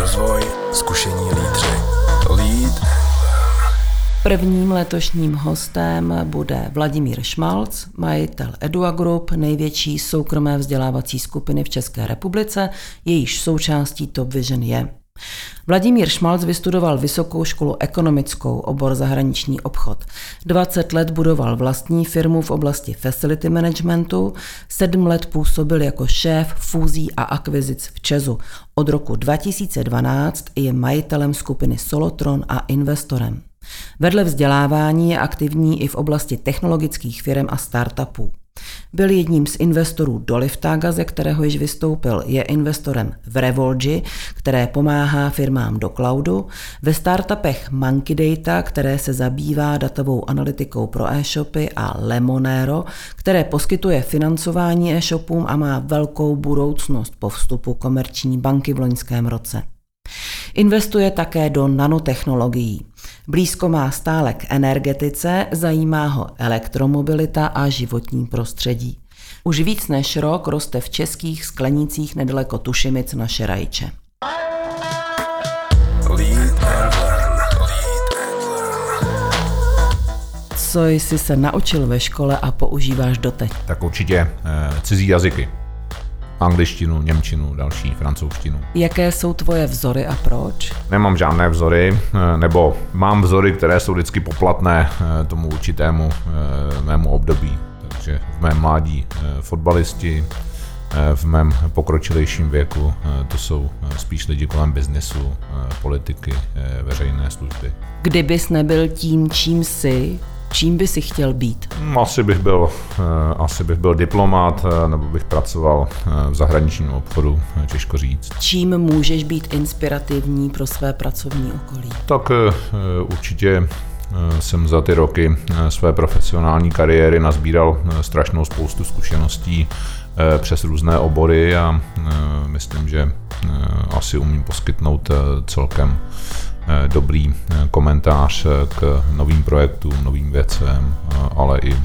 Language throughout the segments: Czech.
rozvoj, zkušení lídři. Lead Prvním letošním hostem bude Vladimír Šmalc, majitel Edua Group, největší soukromé vzdělávací skupiny v České republice, jejíž součástí Top Vision je. Vladimír Šmalc vystudoval Vysokou školu ekonomickou, obor zahraniční obchod. 20 let budoval vlastní firmu v oblasti facility managementu, 7 let působil jako šéf fúzí a akvizic v Česu. Od roku 2012 je majitelem skupiny Solotron a investorem. Vedle vzdělávání je aktivní i v oblasti technologických firm a startupů. Byl jedním z investorů do Liftaga, ze kterého již vystoupil. Je investorem v Revolgi, které pomáhá firmám do cloudu, ve startupech Monkey Data, které se zabývá datovou analytikou pro e-shopy a Lemonero, které poskytuje financování e-shopům a má velkou budoucnost po vstupu komerční banky v loňském roce. Investuje také do nanotechnologií. Blízko má stále k energetice, zajímá ho elektromobilita a životní prostředí. Už víc než rok roste v českých sklenicích nedaleko Tušimic na Šerajče. Co jsi se naučil ve škole a používáš doteď? Tak určitě e, cizí jazyky angličtinu, němčinu, další, francouzštinu. Jaké jsou tvoje vzory a proč? Nemám žádné vzory, eh, nebo mám vzory, které jsou vždycky poplatné eh, tomu určitému eh, mému období. Takže v mém mládí fotbalisti, v mém pokročilejším věku to jsou spíš lidi kolem biznesu, politiky, veřejné služby. Kdybys nebyl tím, čím jsi, Čím by si chtěl být? Mm, asi bych byl, eh, asi bych byl diplomát, eh, nebo bych pracoval eh, v zahraničním obchodu, těžko říct. Čím můžeš být inspirativní pro své pracovní okolí? Tak určitě jsem za ty roky své profesionální kariéry nazbíral strašnou spoustu zkušeností přes různé obory a myslím, že asi umím poskytnout celkem dobrý eh, komentář eh, k novým projektům, novým věcem, ale i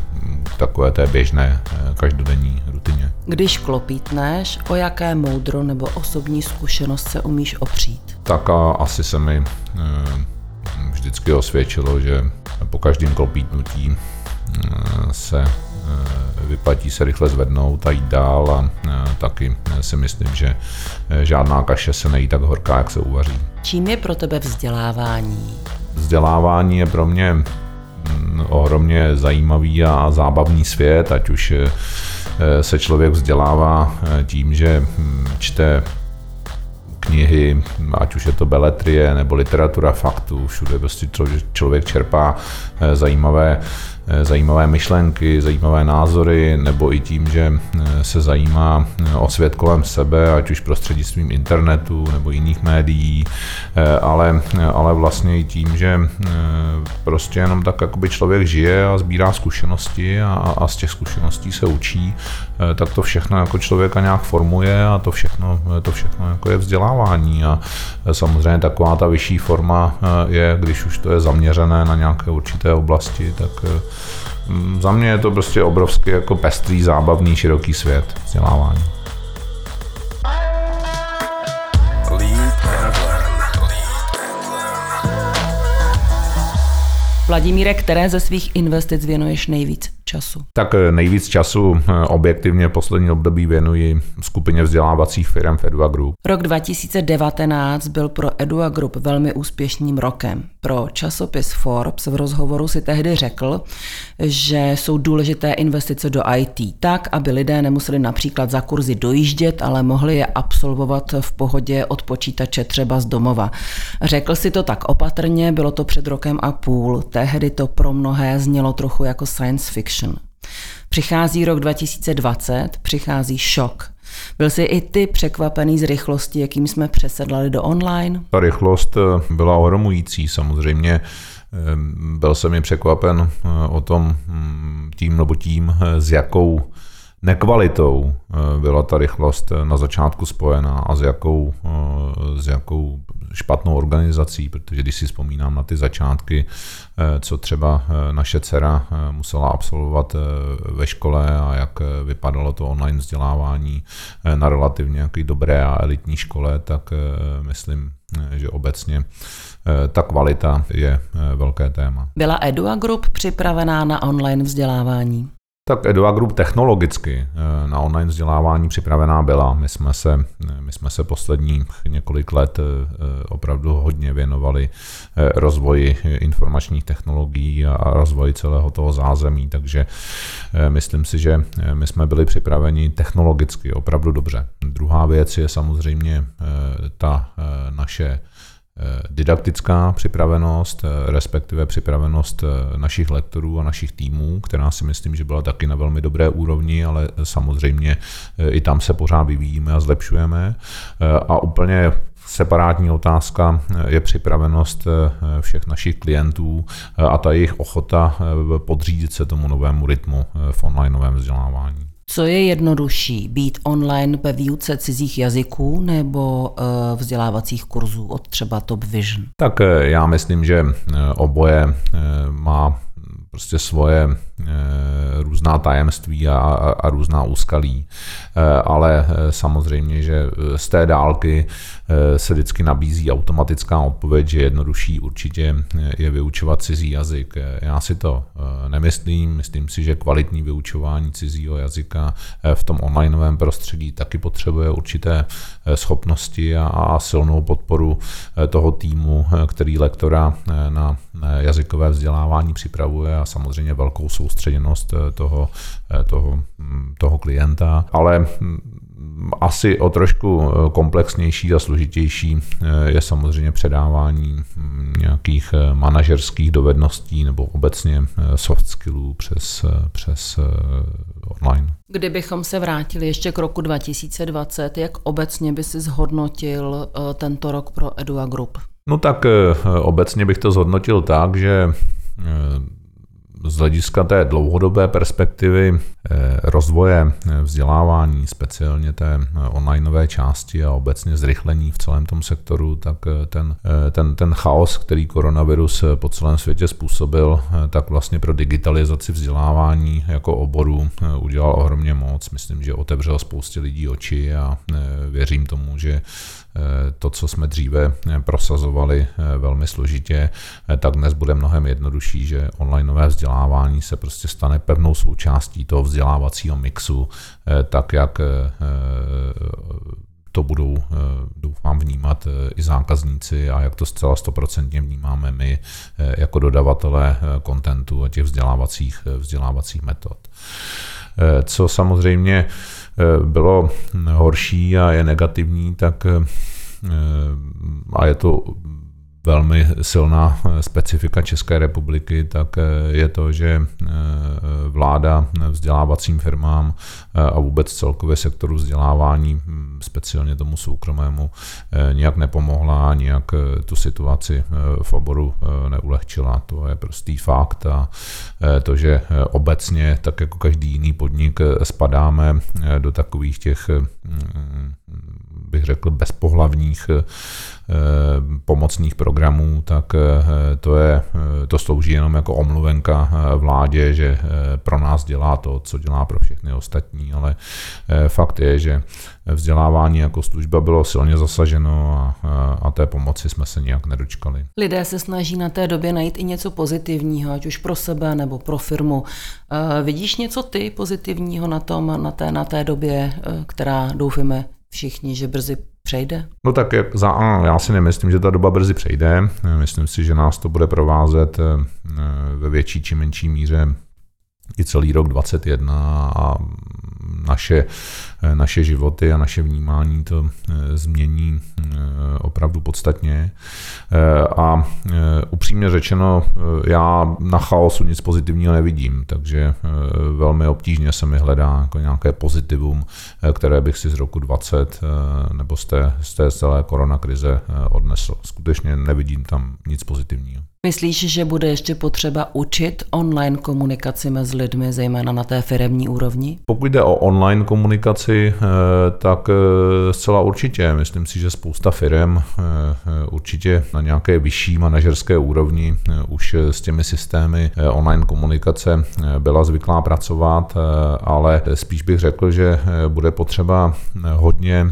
takové té běžné každodenní rutině. Když klopítneš, o jaké moudro nebo osobní zkušenost se umíš opřít? Tak a asi se mi vždycky osvědčilo, že po každém klopítnutí se vyplatí se rychle zvednout a jít dál a taky si myslím, že žádná kaše se nejí tak horká, jak se uvaří. Čím je pro tebe vzdělávání? Vzdělávání je pro mě mm, ohromně zajímavý a zábavný svět, ať už eh, se člověk vzdělává eh, tím, že mm, čte knihy, ať už je to beletrie nebo literatura faktů, všude prostě člověk čerpá eh, zajímavé zajímavé myšlenky, zajímavé názory, nebo i tím, že eh, se zajímá eh, o svět kolem sebe, ať už prostřednictvím internetu nebo jiných médií, ale, ale vlastně i tím, že prostě jenom tak jakoby člověk žije a sbírá zkušenosti a, a z těch zkušeností se učí, tak to všechno jako člověka nějak formuje a to všechno, to všechno jako je vzdělávání a samozřejmě taková ta vyšší forma je, když už to je zaměřené na nějaké určité oblasti, tak Mm, za mě je to prostě obrovský jako pestrý, zábavný, široký svět vzdělávání. Vladimíre, které ze svých investic věnuješ nejvíc? Času? Tak eh, nejvíc času eh, objektivně poslední období věnuji skupině vzdělávacích firm v Edua Group. Rok 2019 byl pro Edua Group velmi úspěšným rokem. Pro časopis Forbes v rozhovoru si tehdy řekl, že jsou důležité investice do IT tak, aby lidé nemuseli například za kurzy dojíždět, ale mohli je absolvovat v pohodě od počítače třeba z domova. Řekl si to tak opatrně, bylo to před rokem a půl. Tehdy to pro mnohé znělo trochu jako science fiction. Přichází rok 2020, přichází šok. Byl jsi i ty překvapený z rychlosti, jakým jsme přesedlali do online? Ta rychlost eh, byla ohromující samozřejmě. Eh, byl jsem i překvapen eh, o tom tím nebo tím, s jakou nekvalitou byla ta rychlost na začátku spojená a s jakou, s jakou špatnou organizací, protože když si vzpomínám na ty začátky, eh, co třeba eh, naše dcera eh, musela absolvovat ve škole a jak vypadalo to online vzdělávání na relativně dobré a elitní škole, tak myslím, že obecně ta kvalita je velké téma. Byla Edua Group připravená na online vzdělávání? Tak Edua Group technologicky eh, na online vzdělávání připravená byla. My jsme se, my jsme se posledních několik let eh, opravdu hodně věnovali eh, rozvoji informačních technologií a rozvoji celého toho zázemí, takže myslím si, že my jsme byli připraveni technologicky opravdu dobře. Druhá věc je samozřejmě ta naše Eh, didaktická připravenost, eh, respektive připravenost eh, našich lektorů a našich týmů, která si myslím, že byla taky na velmi dobré úrovni, ale samozřejmě i tam se pořád vyvíjíme a zlepšujeme. A úplně Separátní otázka je připravenost všech našich klientů a ta jejich ochota podřídit se tomu novému rytmu v onlineovém vzdělávání. Co je jednodušší, být online ve výuce cizích jazyků nebo eh, vzdělávacích kurzů od třeba Top Vision? Tak eh, já myslím, že eh, oboje má prostě svoje různá tajemství a, a různá úskalí. Ale samozřejmě, že z té dálky se vždycky nabízí automatická odpověď, že jednodušší určitě je vyučovat cizí jazyk. Já si to nemyslím, myslím si, že kvalitní vyučování cizího jazyka v tom onlineovém prostředí taky potřebuje určité schopnosti a silnou podporu toho týmu, který lektora na jazykové vzdělávání připravuje a samozřejmě velkou soustředěnost toho, toho, toho klienta. Ale asi o trošku eh, komplexnější a složitější eh, je samozřejmě předávání hm, nějakých eh, manažerských dovedností nebo obecně soft skillů přes, přes online. Kdybychom se vrátili ještě k roku 2020, jak obecně by si zhodnotil tento rok pro Edua Group? No tak obecně bych to zhodnotil tak, že z hlediska té dlouhodobé perspektivy eh, rozvoje eh, vzdělávání, speciálně té eh, onlineové části a obecně zrychlení v celém tom sektoru, tak ten, ten, ten chaos, který koronavirus po celém světě způsobil, tak vlastně pro digitalizaci vzdělávání jako oboru udělal ohromně moc. Myslím, že otevřel spoustě lidí oči a věřím tomu, že to, co jsme dříve prosazovali velmi složitě, tak dnes bude mnohem jednodušší, že onlineové vzdělávání se prostě stane pevnou součástí toho vzdělávacího mixu, tak jak to budou, doufám, vnímat i zákazníci a jak to zcela stoprocentně vnímáme my jako dodavatelé kontentu a těch vzdělávacích, vzdělávacích metod. Co samozřejmě bylo horší a je negativní, tak a je to velmi silná specifika České republiky, tak je to, že vláda vzdělávacím firmám a vůbec celkově sektoru vzdělávání, speciálně tomu soukromému, nijak nepomohla, nijak tu situaci v oboru neulehčila. To je prostý fakt a to, že obecně, tak jako každý jiný podnik, spadáme do takových těch bych řekl, bezpohlavních eh, pomocných programů, tak eh, to, je, eh, to slouží jenom jako omluvenka vládě, že pro nás dělá to, co dělá pro všechny ostatní, ale fakt je, že vzdělávání jako služba bylo silně zasaženo a, a té pomoci jsme se nějak nedočkali. Lidé se snaží na té době najít i něco pozitivního, ať už pro sebe nebo pro firmu. Vidíš něco ty pozitivního na tom, na té, na té době, která doufíme všichni, že brzy přejde? No tak za já si nemyslím, že ta doba brzy přejde. Myslím si, že nás to bude provázet eh, ve větší či menší míře i celý rok 2021 a naše, naše životy a naše vnímání to eh, změní eh, opravdu podstatně. Eh, a upřímně řečeno, já na chaosu nic pozitivního nevidím, takže velmi obtížně se mi hledá jako nějaké pozitivum, které bych si z roku 20 nebo z té, z té celé koronakrize odnesl. Skutečně nevidím tam nic pozitivního. Myslíš, že bude ještě potřeba učit online komunikaci mezi lidmi, zejména na té firemní úrovni? Pokud jde o online komunikaci, eh, tak eh, zcela určitě. Myslím si, že spousta firm eh, určitě na nějaké vyšší manažerské úrovni už s těmi systémy online komunikace byla zvyklá pracovat, ale spíš bych řekl, že bude potřeba hodně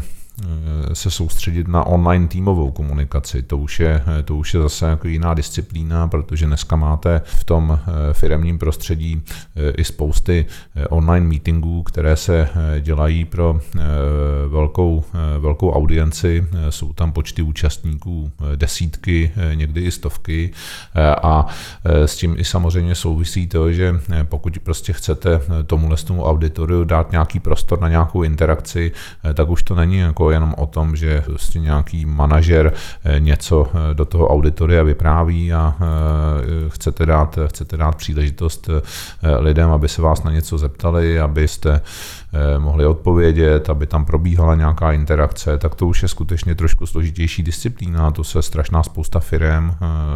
se soustředit na online týmovou komunikaci. To už je, to už je zase jako jiná disciplína, protože dneska máte v tom firemním prostředí i spousty online meetingů, které se dělají pro velkou, velkou audienci. Jsou tam počty účastníků desítky, někdy i stovky a s tím i samozřejmě souvisí to, že pokud prostě chcete tomuhle tomu auditoriu dát nějaký prostor na nějakou interakci, tak už to není jako jenom o tom, že prostě nějaký manažer něco do toho auditoria vypráví a chcete dát, chcete dát příležitost lidem, aby se vás na něco zeptali, abyste mohli odpovědět, aby tam probíhala nějaká interakce, tak to už je skutečně trošku složitější disciplína. To se strašná spousta firm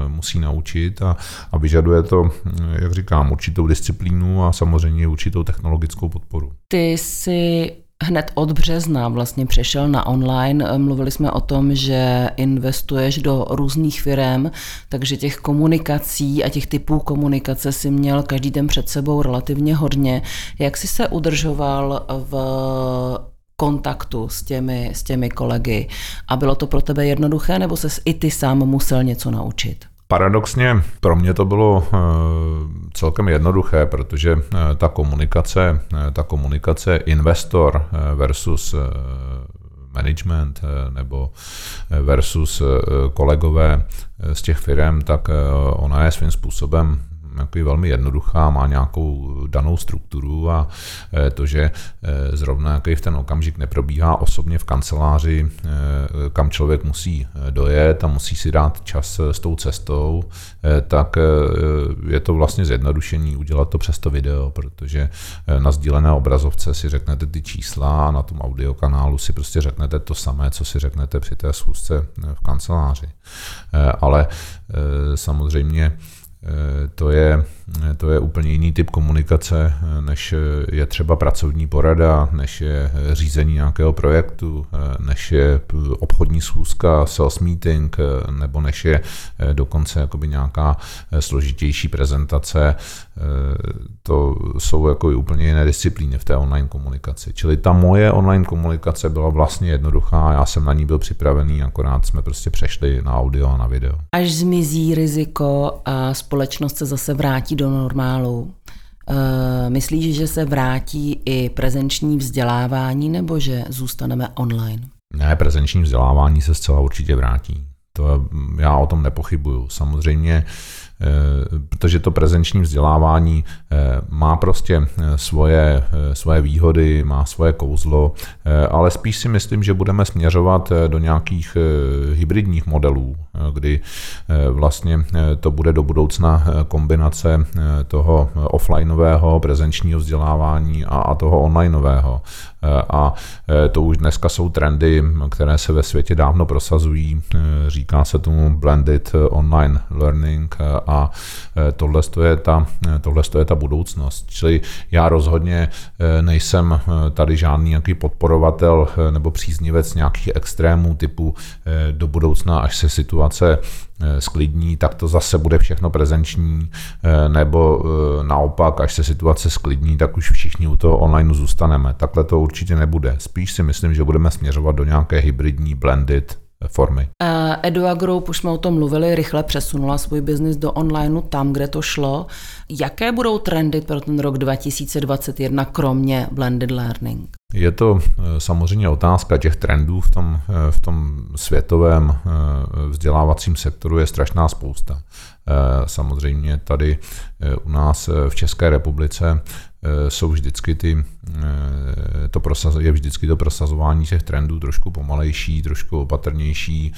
musí naučit a, a vyžaduje to, jak říkám, určitou disciplínu a samozřejmě určitou technologickou podporu. Ty jsi hned od března vlastně přešel na online. Mluvili jsme o tom, že investuješ do různých firm, takže těch komunikací a těch typů komunikace si měl každý den před sebou relativně hodně. Jak jsi se udržoval v kontaktu s těmi, s těmi kolegy a bylo to pro tebe jednoduché, nebo se i ty sám musel něco naučit? Paradoxně pro mě to bylo eh, celkem jednoduché, protože eh, ta komunikace, eh, ta komunikace investor versus management nebo versus kolegové z těch firm, tak ona je svým způsobem jako velmi jednoduchá, má nějakou danou strukturu a eh, to, že eh, zrovna jaký v ten okamžik neprobíhá osobně v kanceláři, eh, kam člověk musí dojet a musí si dát čas s tou cestou, tak je to vlastně zjednodušení udělat to přes to video, protože na sdílené obrazovce si řeknete ty čísla a na tom audiokanálu si prostě řeknete to samé, co si řeknete při té schůzce v kanceláři. Ale samozřejmě to je, to je úplně jiný typ komunikace, eh, než je třeba pracovní porada, než je řízení nějakého projektu, eh, než je obchodní schůzka, sales meeting, nebo než je dokonce jakoby nějaká složitější prezentace. To jsou jako úplně jiné disciplíny v té online komunikaci. Čili ta moje online komunikace byla vlastně jednoduchá, já jsem na ní byl připravený, akorát jsme prostě přešli na audio a na video. Až zmizí riziko a společnost se zase vrátí do normálu. Eh, myslíš, že se vrátí i prezenční vzdělávání nebo že zůstaneme online? Ne, prezenční vzdělávání se zcela určitě vrátí. To já o tom nepochybuju. Samozřejmě Eh, protože to prezenční vzdělávání eh, má prostě eh, svoje, svoje výhody, má svoje kouzlo, ale spíš si myslím, že budeme směřovat do nějakých hybridních modelů, kdy vlastně to bude do budoucna kombinace toho offlineového prezenčního vzdělávání a toho onlineového. A to už dneska jsou trendy, které se ve světě dávno prosazují. Říká se tomu blended online learning a e, tohle je ta, tohle je ta budoucnost. Čili já rozhodně nejsem tady žádný nějaký podporovatel nebo příznivec nějakých extrémů typu do budoucna, až se situace sklidní, tak to zase bude všechno prezenční, nebo naopak, až se situace sklidní, tak už všichni u toho online zůstaneme. Takhle to určitě nebude. Spíš si myslím, že budeme směřovat do nějaké hybridní blended formy. Edua Group, už jsme o tom mluvili, rychle přesunula svůj biznis do onlineu tam, kde to šlo. Jaké budou trendy pro ten rok 2021, kromě blended learning? Je to eh, samozřejmě otázka těch trendů v tom, eh, v tom světovém eh, vzdělávacím sektoru je strašná spousta. Samozřejmě tady u nás v České republice jsou vždycky ty, to prosaz, je vždycky to prosazování těch trendů trošku pomalejší, trošku opatrnější.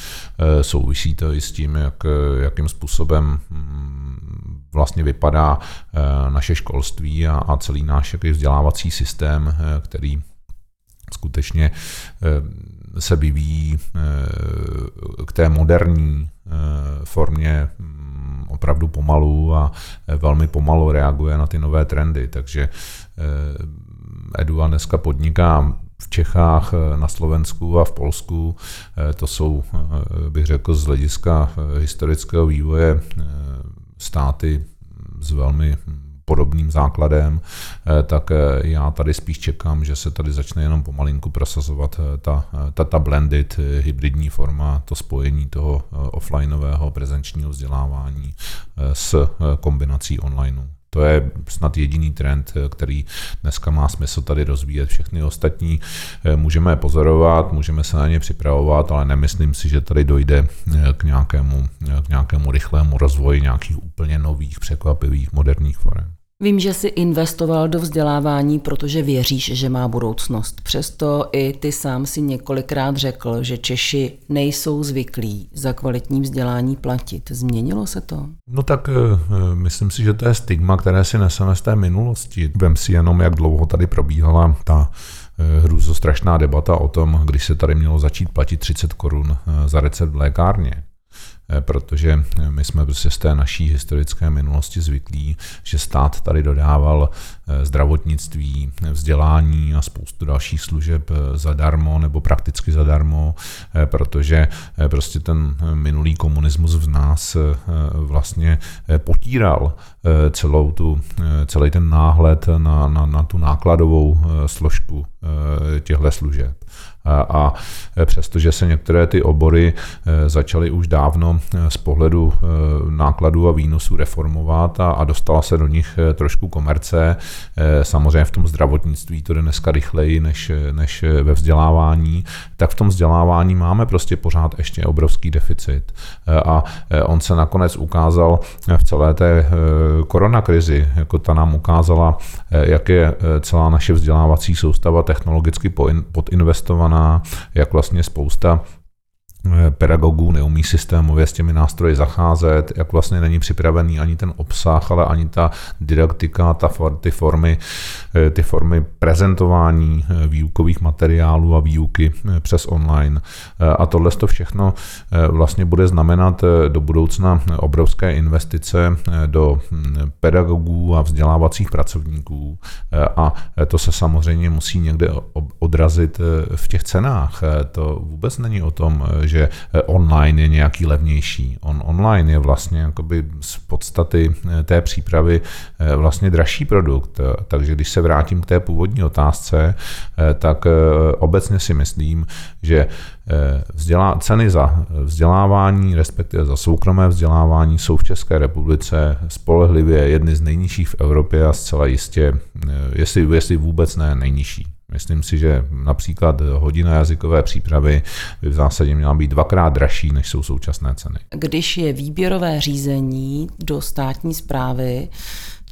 Souvisí to i s tím, jak, jakým způsobem mm, vlastně vypadá naše školství a, a celý náš vzdělávací systém, který skutečně eh, se vyvíjí eh, k té moderní eh, formě mm, opravdu pomalu a velmi pomalu reaguje na ty nové trendy. Takže Edua dneska podniká v Čechách, na Slovensku a v Polsku. To jsou, bych řekl, z hlediska historického vývoje státy s velmi podobným základem, tak já tady spíš čekám, že se tady začne jenom pomalinku prosazovat ta, ta, ta blended hybridní forma, to spojení toho offlineového prezenčního vzdělávání s kombinací onlineu. To je snad jediný trend, který dneska má smysl tady rozvíjet. Všechny ostatní eh, můžeme pozorovat, můžeme se na ně připravovat, ale nemyslím si, že tady dojde eh, k nějakému, k nějakému rychlému rozvoji nějakých úplně nových, překvapivých, moderních forem. Vím, že jsi investoval do vzdělávání, protože věříš, že má budoucnost. Přesto i ty sám si několikrát řekl, že Češi nejsou zvyklí za kvalitní vzdělání platit. Změnilo se to? No tak eh, myslím si, že to je stigma, které si neseme z té minulosti. Vem si jenom, jak dlouho tady probíhala ta eh, hrůzostrašná debata o tom, když se tady mělo začít platit 30 korun eh, za recept v lékárně. Eh, protože my jsme prostě z té naší historické minulosti zvyklí, že stát tady dodával eh, zdravotnictví, vzdělání a spoustu dalších služeb eh, zadarmo nebo prakticky zadarmo, protože prostě ten minulý komunismus v nás vlastně potíral celou tu, celý ten náhled na, na, na tu nákladovou složku těchto služeb. A přestože se některé ty obory e, začaly už dávno e, z pohledu e, nákladů a výnosů reformovat a, a dostala se do nich trošku komerce, samozřejmě v tom zdravotnictví to jde dneska rychleji než, než ve vzdělávání, tak v tom vzdělávání máme prostě pořád ještě obrovský deficit. A on se nakonec ukázal v celé té koronakrizi, jako ta nám ukázala, jak je celá naše vzdělávací soustava technologicky podinvestovaná jak vlastně spousta pedagogů neumí systémově s těmi nástroji zacházet, jak vlastně není připravený ani ten obsah, ale ani ta didaktika, ta, ty, formy, eh, ty formy prezentování eh, výukových materiálů a výuky přes online. A tohle to všechno vlastně bude znamenat do budoucna obrovské investice do hm, pedagogů a vzdělávacích pracovníků a to se samozřejmě musí někde odrazit v těch cenách. To vůbec není o tom, že eh, online je nějaký levnější. On online je vlastně jakoby z podstaty eh, té přípravy eh, vlastně dražší produkt. Takže když se vrátím k té původní otázce, tak obecně si myslím, že vzdělá, ceny za vzdělávání, respektive za soukromé vzdělávání, jsou v České republice spolehlivě jedny z nejnižších v Evropě a zcela jistě, jestli, jestli vůbec ne nejnižší. Myslím si, že například hodina jazykové přípravy by v zásadě měla být dvakrát dražší, než jsou současné ceny. Když je výběrové řízení do státní zprávy,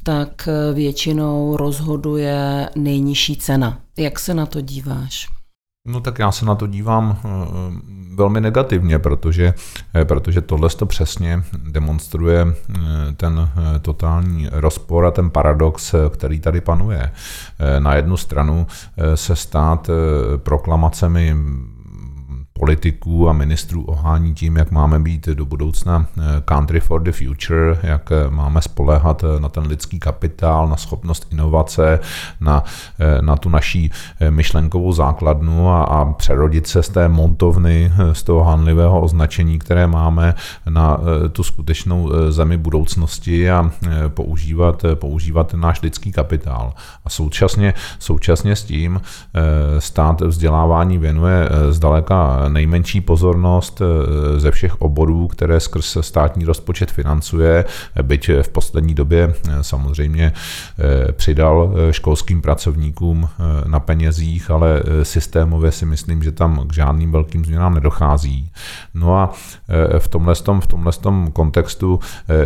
tak většinou rozhoduje nejnižší cena. Jak se na to díváš? No tak já se na to dívám eh, velmi negativně, protože, eh, protože tohle to přesně demonstruje eh, ten totální rozpor a ten paradox, který tady panuje. Na jednu stranu se stát proklamacemi politiků a ministrů ohání tím, jak máme být do budoucna eh, country for the future, jak eh, máme spoléhat eh, na ten lidský kapitál, na schopnost inovace, na, na tu naší myšlenkovou základnu a, a přerodit se z té montovny, z toho hanlivého označení, které máme na tu skutečnou zemi budoucnosti a používat, používat náš lidský kapitál. A současně, současně s tím stát vzdělávání věnuje zdaleka nejmenší pozornost eh, ze všech oborů, které skrz státní rozpočet financuje, byť v poslední době eh, samozřejmě eh, přidal školským pracovníkům na penězích, ale systémově si myslím, že tam k žádným velkým změnám nedochází. No a v tomhle, tom, v tomhle tom kontextu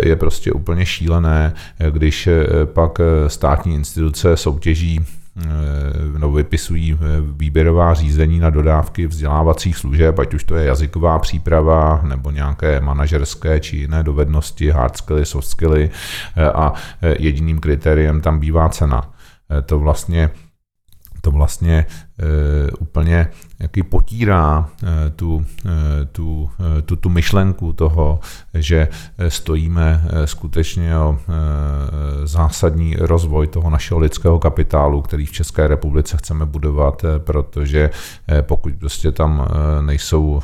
je prostě úplně šílené, když pak státní instituce soutěží Eh, no, vypisují eh, výběrová řízení na dodávky vzdělávacích služeb, ať už to je jazyková příprava nebo nějaké manažerské či jiné dovednosti, hard skilly, soft skilly eh, a jediným kritériem tam bývá cena. To vlastně to vlastně e, úplně jaký potírá e, tu, e, tu, tu, tu myšlenku toho, že stojíme skutečně o zásadní rozvoj toho našeho lidského kapitálu, který v České republice chceme budovat, protože pokud prostě tam nejsou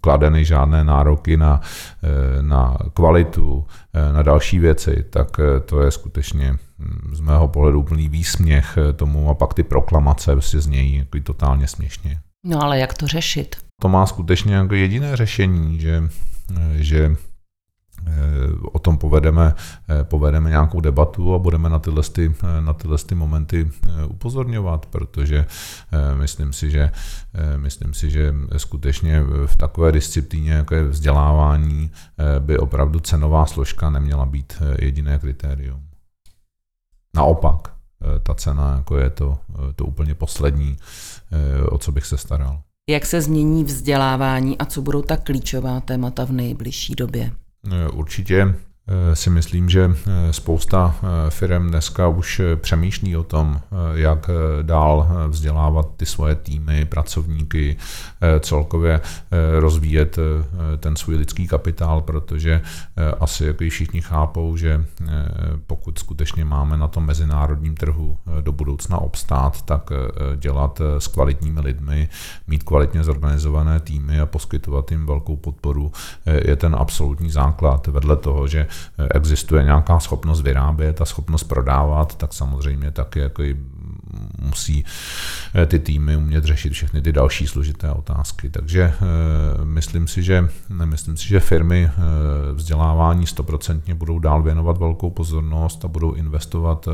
kladeny žádné nároky na, na kvalitu, na další věci, tak to je skutečně hm, z mého pohledu úplný výsměch tomu a pak ty proklamace prostě znějí jako totálně směšně. No ale jak to řešit? To má skutečně jako jediné řešení, že, že Eh, o tom povedeme, eh, povedeme nějakou debatu a budeme na tyhle, ty, eh, na tyhle ty momenty upozorňovat, protože myslím si, že, myslím si, že skutečně v takové disciplíně, jako je vzdělávání, by opravdu cenová složka neměla být jediné kritérium. Naopak, ta cena jako je to, to úplně poslední, o co bych se staral. Jak se změní vzdělávání a co budou ta klíčová témata v nejbližší době? Eh, určitě si myslím, že eh, spousta eh, firm dneska už přemýšlí o tom, jak dál vzdělávat ty svoje týmy, pracovníky, celkově rozvíjet ten svůj lidský kapitál, protože asi jako všichni chápou, že pokud skutečně máme na tom mezinárodním trhu do budoucna obstát, tak dělat s kvalitními lidmi, mít kvalitně zorganizované týmy a poskytovat jim velkou podporu je ten absolutní základ. Vedle toho, že existuje nějaká schopnost vyrábět a schopnost prodávat, tak samozřejmě taky jako musí eh, ty týmy umět řešit všechny ty další složité otázky. Takže eh, myslím si, že, myslím si, že firmy eh, vzdělávání stoprocentně budou dál věnovat velkou pozornost a budou investovat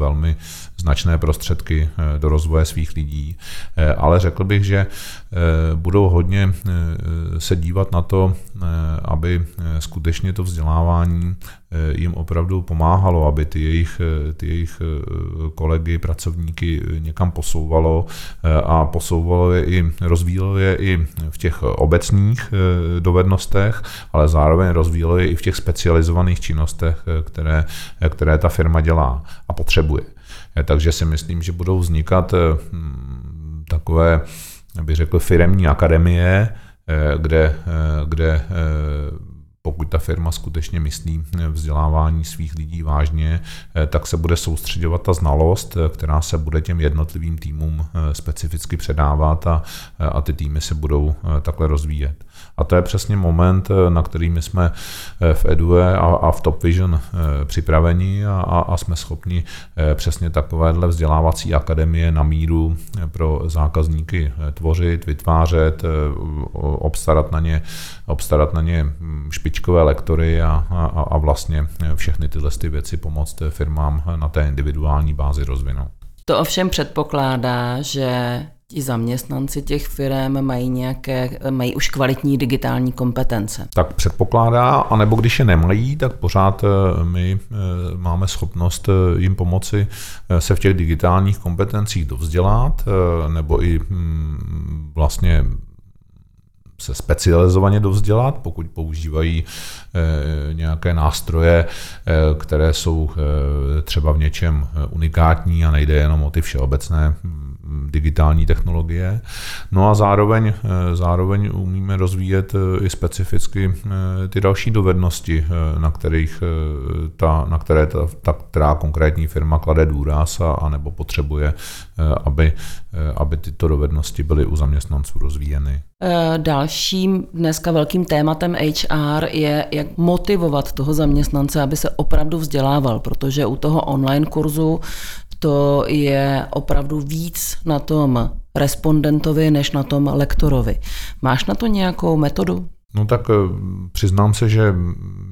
velmi značné prostředky eh, do rozvoje svých lidí, eh, ale řekl bych, že eh, budou hodně se dívat na to, aby skutečně to vzdělávání jim opravdu pomáhalo, aby ty jejich, ty jejich kolegy, pracovníky někam posouvalo a posouvalo je i, rozvíjelo je i v těch obecných dovednostech, ale zároveň rozvíjelo je i v těch specializovaných činnostech, které, které ta firma dělá a potřebuje. Eh, takže si myslím, že budou vznikat eh, hm, takové, bych řekl, firemní akademie, eh, kde, kde pokud ta firma skutečně myslí vzdělávání svých lidí vážně, tak se bude soustředovat ta znalost, která se bude těm jednotlivým týmům specificky předávat a, a ty týmy se budou takhle rozvíjet. A to je přesně moment, eh, na který my jsme eh, v EDUE a, a v Top Vision eh, připraveni a, a, a jsme schopni přesně takovéhle vzdělávací akademie na míru pro zákazníky tvořit, vytvářet, obstarat na ně, obstarat na ně hm, špičkové lektory a, a, a vlastně všechny tyhle ty věci pomoct firmám na té individuální bázi rozvinout. To ovšem předpokládá, že ti zaměstnanci těch firm mají nějaké, mají už kvalitní digitální kompetence. Tak předpokládá, anebo když je nemají, tak pořád eh, my eh, máme schopnost eh, jim pomoci se v těch digitálních kompetencích dovzdělat, nebo i hm, vlastně se specializovaně dovzdělat, pokud používají nějaké nástroje, které jsou třeba v něčem unikátní a nejde jenom o ty všeobecné hm, digitální technologie. No a zároveň, eh, zároveň umíme rozvíjet eh, i specificky eh, ty další dovednosti, na, kterých ta, na které ta, ta která konkrétní firma klade důraz a, a nebo potřebuje, aby, aby tyto dovednosti byly u zaměstnanců rozvíjeny. Dalším dneska velkým tématem HR je, jak motivovat toho zaměstnance, aby se opravdu vzdělával, protože u toho online kurzu to je opravdu víc na tom respondentovi, než na tom lektorovi. Máš na to nějakou metodu? No tak eh, přiznám se, že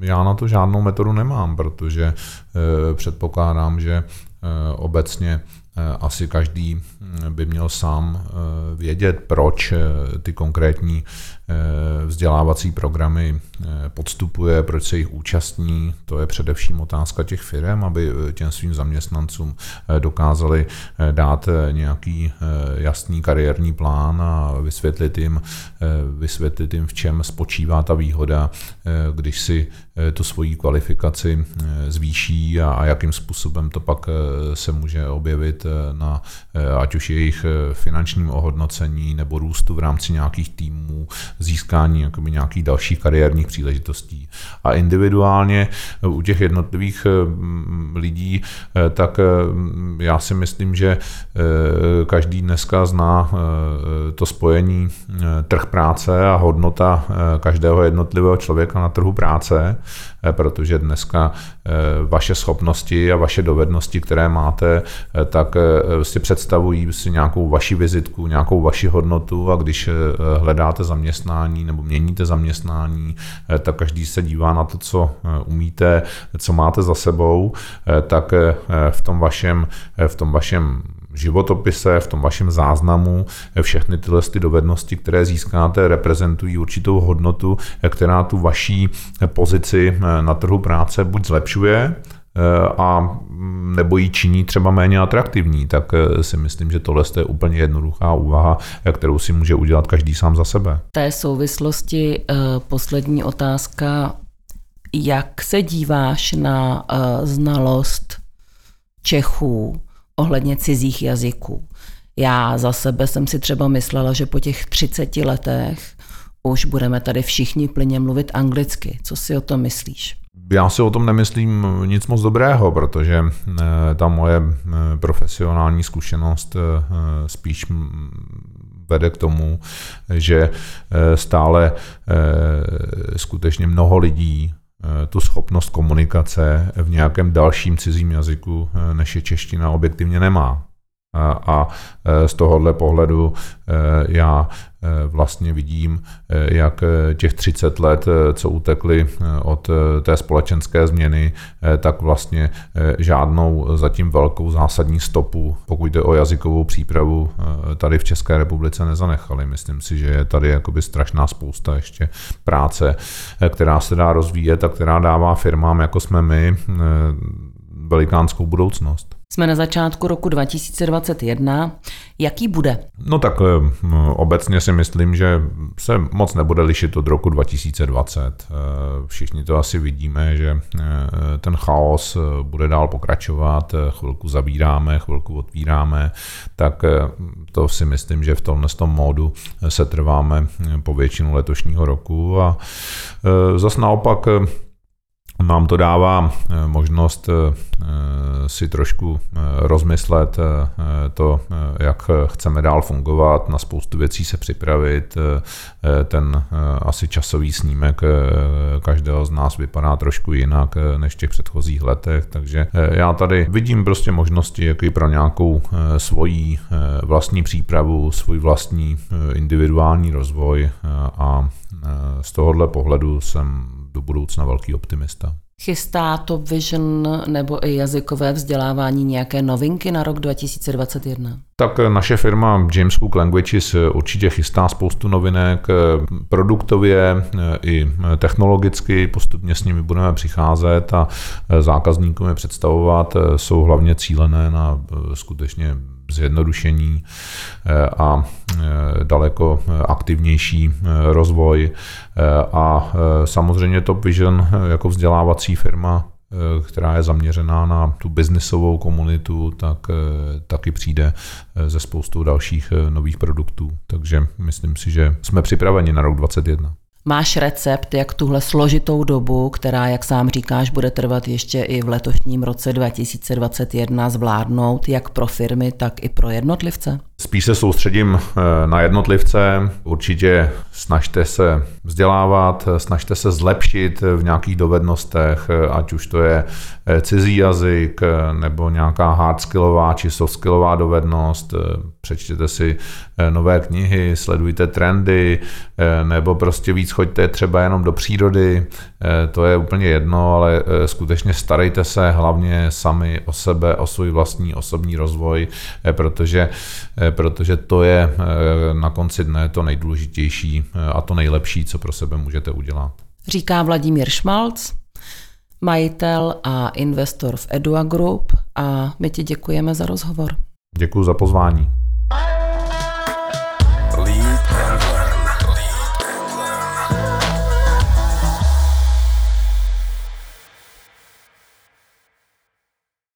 já na to žádnou metodu nemám, protože eh, předpokládám, že obecně asi každý hm, by měl sám vědět, proč ty konkrétní Eh, vzdělávací programy eh, podstupuje, proč se jich účastní. To je především otázka těch firm, aby eh, těm svým zaměstnancům dokázali dát nějaký jasný kariérní plán a vysvětlit jim, vysvětlit jim, v čem spočívá ta výhoda, když si tu svoji kvalifikaci zvýší a, jakým způsobem to pak se může objevit na ať už jejich finančním ohodnocení nebo růstu v rámci nějakých týmů, získání jakoby nějakých dalších kariérních příležitostí. A individuálně u těch jednotlivých lidí, tak já si myslím, že každý dneska zná to spojení trh práce a hodnota každého jednotlivého člověka na trhu práce, eh, protože dneska eh, vaše schopnosti a vaše dovednosti, které máte, eh, tak si představují si nějakou vaši vizitku, nějakou vaši hodnotu a když hledáte zaměstnání nebo měníte zaměstnání, tak každý se dívá na to, co umíte, co máte za sebou, tak v tom vašem, v tom vašem životopise, v tom vašem záznamu všechny tyhle ty dovednosti, které získáte, reprezentují určitou hodnotu, která tu vaší pozici na trhu práce buď zlepšuje, a nebo ji činí třeba méně atraktivní, tak si myslím, že tohle je úplně jednoduchá úvaha, kterou si může udělat každý sám za sebe. V té souvislosti eh, poslední otázka. Jak se díváš na eh, znalost Čechů ohledně cizích jazyků. Já za sebe jsem si třeba myslela, že po těch 30 letech už budeme tady všichni plyně mluvit anglicky. Co si o tom myslíš? Já si o tom nemyslím nic moc dobrého, protože eh, ta moje eh, profesionální zkušenost eh, spíš vede k tomu, že stále skutečně mnoho lidí tu schopnost komunikace v nějakém dalším cizím jazyku, než je čeština, objektivně nemá. A, eh, z tohohle pohledu já vlastně vidím, jak těch 30 let, co utekly od té společenské změny, tak vlastně žádnou zatím velkou zásadní stopu, pokud jde o jazykovou přípravu, tady v České republice nezanechali. Myslím si, že je tady jakoby strašná spousta ještě práce, která se dá rozvíjet a která dává firmám, jako jsme my, velikánskou budoucnost. Jsme na začátku roku 2021. Jaký bude? No tak eh, obecně si myslím, že se moc nebude lišit od roku 2020. Eh, všichni to asi vidíme, že eh, ten chaos bude dál pokračovat, chvilku zavíráme, chvilku otvíráme, tak to si myslím, že v tomhle tom módu se trváme po většinu letošního roku a zase naopak nám to dává eh, možnost eh, si trošku eh, rozmyslet to, jak chceme dál fungovat, na spoustu věcí se připravit. Ten asi časový snímek každého z nás vypadá trošku jinak než v těch předchozích letech, takže já tady vidím prostě možnosti, jaký pro nějakou svoji vlastní přípravu, svůj vlastní individuální rozvoj a z tohohle pohledu jsem budoucna velký optimista. Chystá to Vision nebo i jazykové vzdělávání nějaké novinky na rok 2021? Tak naše firma James Cook Languages určitě chystá spoustu novinek produktově i technologicky. Postupně s nimi budeme přicházet a zákazníkům je představovat. Jsou hlavně cílené na skutečně zjednodušení eh, a eh, daleko aktivnější eh, rozvoj. A samozřejmě Top Vision jako vzdělávací firma která je zaměřená na tu biznisovou komunitu, tak taky přijde ze spoustou dalších nových produktů. Takže myslím si, že jsme připraveni na rok 2021. Máš recept, jak tuhle složitou dobu, která, jak sám říkáš, bude trvat ještě i v letošním roce 2021 zvládnout, jak pro firmy, tak i pro jednotlivce? Spíš se soustředím eh, na jednotlivce. Určitě snažte se vzdělávat, snažte se zlepšit v nějakých dovednostech, eh, ať už to je eh, cizí jazyk nebo nějaká hardskillová či softskillová dovednost. Přečtěte si nové knihy, sledujte trendy nebo prostě víc choďte třeba jenom do přírody. To je úplně jedno, ale skutečně starejte se hlavně sami o sebe, o svůj vlastní osobní rozvoj, protože protože to je eh, na konci dne to nejdůležitější eh, a to nejlepší, co pro sebe můžete udělat. Říká Vladimír Šmalc, majitel a investor v Edua Group a my ti děkujeme za rozhovor. Děkuji za pozvání.